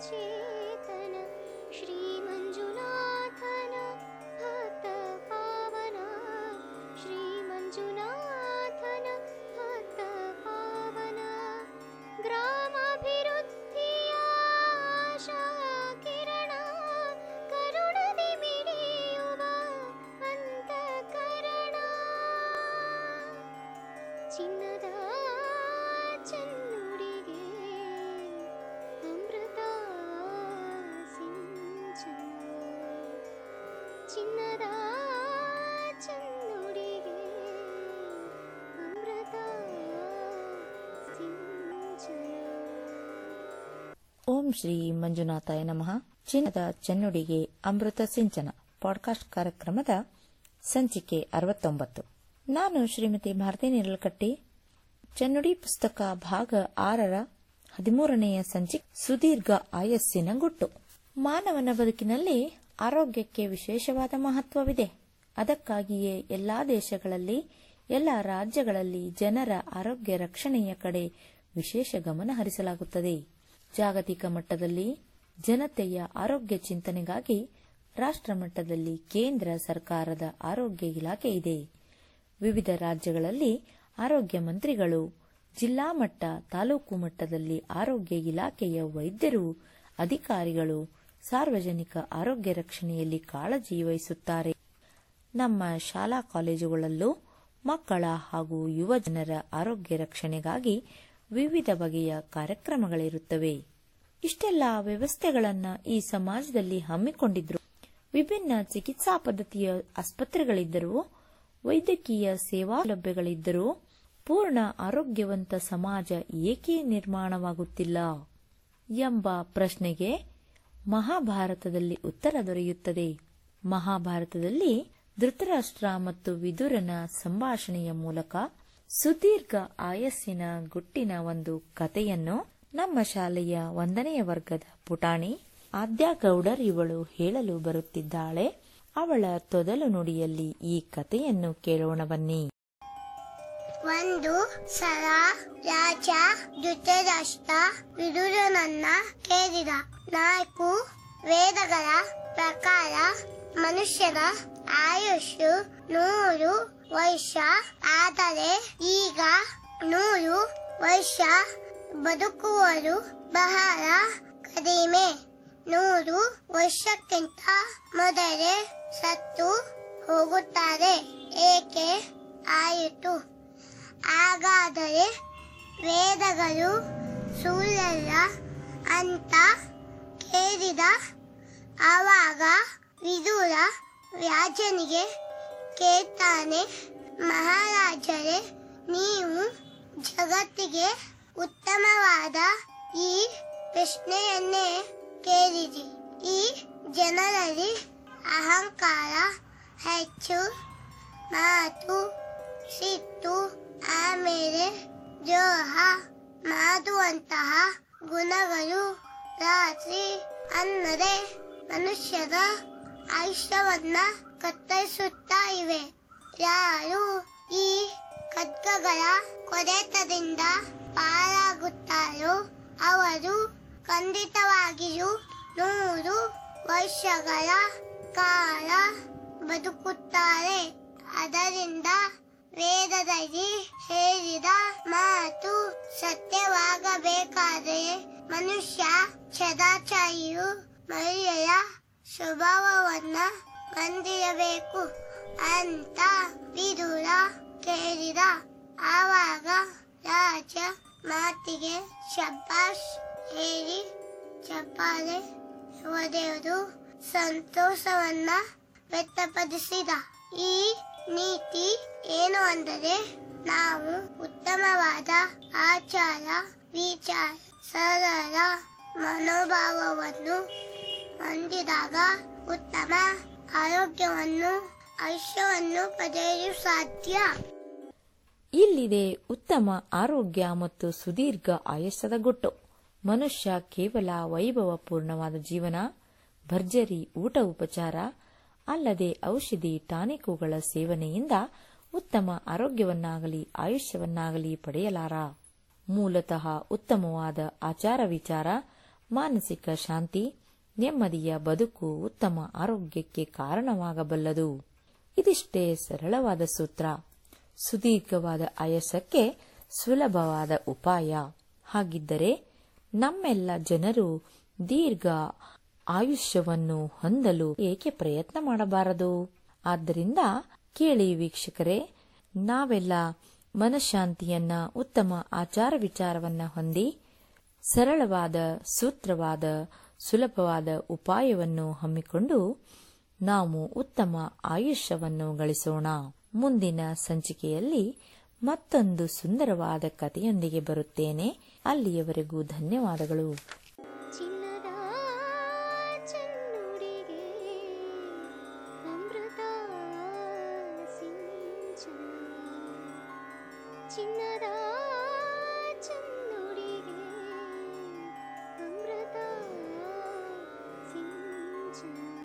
কাছে ಚಿನ್ನದ ಚೆನ್ನುಡಿಗೆ ಅಮೃತ ಓಂ ಶ್ರೀ ಮಂಜುನಾಥಾಯ ನಮಃ. ಚಿನ್ನದ ಚೆನ್ನುಡಿಗೆ ಅಮೃತ ಸಿಂಚನ ಪಾಡ್ಕಾಸ್ಟ್ ಕಾರ್ಯಕ್ರಮದ ಸಂಚಿಕೆ ಅರವತ್ತೊಂಬತ್ತು. ನಾನು ಶ್ರೀಮತಿ ಭಾರತಿ ನಿರಲ್ಕಟ್ಟಿ ಚೆನ್ನುಡಿ ಪುಸ್ತಕ ಭಾಗ ಆರರ ಹದಿಮೂರನೆಯ ಸಂಚಿಕೆ ಸುದೀರ್ಘ ಆಯಸ್ಸಿನ ಗುಟ್ಟು ಮಾನವನ ಬದುಕಿನಲ್ಲಿ ಆರೋಗ್ಯಕ್ಕೆ ವಿಶೇಷವಾದ ಮಹತ್ವವಿದೆ. ಅದಕ್ಕಾಗಿಯೇ ಎಲ್ಲಾ ದೇಶಗಳಲ್ಲಿ, ಎಲ್ಲ ರಾಜ್ಯಗಳಲ್ಲಿ ಜನರ ಆರೋಗ್ಯ ರಕ್ಷಣೆಯ ಕಡೆ ವಿಶೇಷ ಗಮನ ಹರಿಸಲಾಗುತ್ತದೆ. ಜಾಗತಿಕ ಮಟ್ಟದಲ್ಲಿ ಜನತೆಯ ಆರೋಗ್ಯ ಚಿಂತನೆಗಾಗಿ ರಾಷ್ಟ್ರ ಮಟ್ಟದಲ್ಲಿ ಕೇಂದ್ರ ಸರ್ಕಾರದ ಆರೋಗ್ಯ ಇಲಾಖೆ ಇದೆ. ವಿವಿಧ ರಾಜ್ಯಗಳಲ್ಲಿ ಆರೋಗ್ಯ ಮಂತ್ರಿಗಳು, ಜಿಲ್ಲಾ ಮಟ್ಟ, ತಾಲೂಕು ಮಟ್ಟದಲ್ಲಿ ಆರೋಗ್ಯ ಇಲಾಖೆಯ ವೈದ್ಯರು, ಅಧಿಕಾರಿಗಳು ಸಾರ್ವಜನಿಕ ಆರೋಗ್ಯ ರಕ್ಷಣೆಯಲ್ಲಿ ಕಾಳಜಿ ವಹಿಸುತ್ತಾರೆ. ನಮ್ಮ ಶಾಲಾ ಕಾಲೇಜುಗಳಲ್ಲೂ ಮಕ್ಕಳ ಹಾಗೂ ಯುವ ಜನರ ಆರೋಗ್ಯ ರಕ್ಷಣೆಗಾಗಿ ವಿವಿಧ ಬಗೆಯ ಕಾರ್ಯಕ್ರಮಗಳಿರುತ್ತವೆ. ಇಷ್ಟೆಲ್ಲ ವ್ಯವಸ್ಥೆಗಳನ್ನ ಈ ಸಮಾಜದಲ್ಲಿ ಹಮ್ಮಿಕೊಂಡಿದ್ರು. ವಿಭಿನ್ನ ಚಿಕಿತ್ಸಾ ಪದ್ಧತಿಯ ಆಸ್ಪತ್ರೆಗಳಿದ್ದರೂ, ವೈದ್ಯಕೀಯ ಸೇವಾ ಸೌಲಭ್ಯಗಳಿದ್ದರೂ ಪೂರ್ಣ ಆರೋಗ್ಯವಂತ ಸಮಾಜ ಏಕೆ ನಿರ್ಮಾಣವಾಗುತ್ತಿಲ್ಲ ಎಂಬ ಪ್ರಶ್ನೆಗೆ ಮಹಾಭಾರತದಲ್ಲಿ ಉತ್ತರ ದೊರೆಯುತ್ತದೆ. ಮಹಾಭಾರತದಲ್ಲಿ ಧೃತರಾಷ್ಟ್ರ ಮತ್ತು ವಿದುರನ ಸಂಭಾಷಣೆಯ ಮೂಲಕ ಸುದೀರ್ಘ ಆಯಸ್ಸಿನ ಗುಟ್ಟಿನ ಒಂದು ಕಥೆಯನ್ನು ನಮ್ಮ ಶಾಲೆಯ ಒಂದನೆಯ ವರ್ಗದ ಪುಟಾಣಿ ಆದ್ಯಾ ಗೌಡರ್ ಇವಳು ಹೇಳಲು ಬರುತ್ತಿದ್ದಾಳೆ. ಅವಳ ತೊದಲು ನುಡಿಯಲ್ಲಿ ಈ ಕಥೆಯನ್ನು ಕೇಳೋಣ ಬನ್ನಿ. ಒಂದು ಸಲ ರಾಜ ಧೃತರಾಷ್ಟ್ರ ವಿದುರನನ್ನ ಕೇಳಿದ. ನಾಲ್ಕು ವೇದಗಳ ಪ್ರಕಾರ ಮನುಷ್ಯನ ಆಯುಷ್ಯು ನೂರು ವರ್ಷ. ಆದರೆ ಈಗ ನೂರು ವರ್ಷ ಬದುಕುವರು ಬಹಳ ಕಡಿಮೆ. ನೂರು ವರ್ಷಕ್ಕಿಂತ ಮೊದಲೇ ಸತ್ತು ಹೋಗುತ್ತಾರೆ. ಏಕೆ? ಆಯಿತು. ಹಾಗಾದರೆ ವೇದಗಳು ಸುಳ್ಳಲ್ಲ ಅಂತ ಕೇಳಿದ ಆವಾಗ ವಿದುರ ರಾಜನಿಗೆ ಕೇಳ್ತಾನೆ, ಮಹಾರಾಜರೇ, ನೀವು ಜಗತ್ತಿಗೆ ಉತ್ತಮವಾದ ಈ ಪ್ರಶ್ನೆಯನ್ನೇ ಕೇಳಿರಿ. ಈ ಜನರಲ್ಲಿ ಅಹಂಕಾರ ಹೆಚ್ಚು, ಮಾತು ಸಿಟ್ಟು ಆಮೇಲೆ ದ್ರೋಹ ಮಾಡುವಂತಹ ಗುಣಗಳು ರಾತ್ರಿ ಅಂದರೆ ಮನುಷ್ಯರ ಆಯುಷ್ಯವನ್ನ ಕತ್ತರಿಸುತ್ತಾ ಇವೆ. ಯಾರು ಈ ಖಡ್ಗಗಳ ಕೊರೆತದಿಂದ ಪಾರಾಗುತ್ತಾರೋ ಅವರು ಖಂಡಿತವಾಗಿಯೂ ನೂರು ವರ್ಷಗಳ ಕಾಲ ಬದುಕುತ್ತಾರೆ. ಅದರಿಂದ ವೇದದಲ್ಲಿ ಹೇಳಿದ ಮಾತು ಸತ್ಯವಾಗಬೇಕಾದರೆ ಮನುಷ್ಯ ಸದಾಚಾರಿಯು ಮಹಿಳೆಯ ಸ್ವಭಾವವನ್ನ ಹೊಂದಿರಬೇಕು ಅಂತ ವಿದುರ ಕೇಳಿದ. ಆವಾಗ ರಾಜ ಮಾತಿಗೆ ಶಬ್ಬಾಷ್ ಹೇಳಿ ಚಪ್ಪಾಲೆ ಒದೆಯದು ಸಂತೋಷವನ್ನ ವ್ಯಕ್ತಪಡಿಸಿದ. ಈ ನೀತಿ ಏನು ಅಂದರೆ ನಾವು ಉತ್ತಮವಾದ ಆಚಾರ, ವಿಚಾರ, ಸರಳ ಮನೋಭಾವವನ್ನು ಹೊಂದಿದಾಗ ಉತ್ತಮ ಆರೋಗ್ಯವನ್ನು ಆಯುಷ್ಯವನ್ನು ಪಡೆಯಲು ಸಾಧ್ಯ. ಇಲ್ಲಿದೆ ಉತ್ತಮ ಆರೋಗ್ಯ ಮತ್ತು ಸುದೀರ್ಘ ಆಯಸ್ಸದ ಗುಟ್ಟು. ಮನುಷ್ಯ ಕೇವಲ ವೈಭವಪೂರ್ಣವಾದ ಜೀವನ, ಭರ್ಜರಿ ಊಟ ಉಪಚಾರ, ಅಲ್ಲದೆ ಔಷಧಿ, ಟಾನಿಕುಗಳ ಸೇವನೆಯಿಂದ ಉತ್ತಮ ಆರೋಗ್ಯವನ್ನಾಗಲಿ, ಆಯುಷ್ಯವನ್ನಾಗಲಿ ಪಡೆಯಲಾರ? ಮೂಲತಃ ಉತ್ತಮವಾದ ಆಚಾರ ವಿಚಾರ, ಮಾನಸಿಕ ಶಾಂತಿ, ನೆಮ್ಮದಿಯ ಬದುಕು ಉತ್ತಮ ಆರೋಗ್ಯಕ್ಕೆ ಕಾರಣವಾಗಬಲ್ಲದು. ಇದಿಷ್ಟೇ ಸರಳವಾದ ಸೂತ್ರ. ಸುದೀರ್ಘವಾದ ಆಯಸ್ಸಕ್ಕೆ ಸುಲಭವಾದ ಉಪಾಯ. ಹಾಗಿದ್ದರೆ ನಮ್ಮೆಲ್ಲ ಜನರು ದೀರ್ಘ ಆಯುಷ್ಯವನ್ನು ಹೊಂದಲು ಏಕೆ ಪ್ರಯತ್ನ ಮಾಡಬಾರದು? ಆದ್ದರಿಂದ ಕೇಳಿ ವೀಕ್ಷಕರೇ, ನಾವೆಲ್ಲ ಮನಃಶಾಂತಿಯನ್ನ ಉತ್ತಮ ಆಚಾರ ವಿಚಾರವನ್ನ ಹೊಂದಿ, ಸರಳವಾದ, ಸೂತ್ರವಾದ, ಸುಲಭವಾದ ಉಪಾಯವನ್ನು ಹಮ್ಮಿಕೊಂಡು ನಾವು ಉತ್ತಮ ಆಯುಷ್ಯವನ್ನು ಗಳಿಸೋಣ. ಮುಂದಿನ ಸಂಚಿಕೆಯಲ್ಲಿ ಮತ್ತೊಂದು ಸುಂದರವಾದ ಕಥೆಯೊಂದಿಗೆ ಬರುತ್ತೇನೆ. ಅಲ್ಲಿಯವರೆಗೂ ಧನ್ಯವಾದಗಳು. ಚಿನ್ನದ ಚೆನ್ನುಡಿಗೆ ಅಮೃತ ಸಿಂಚನ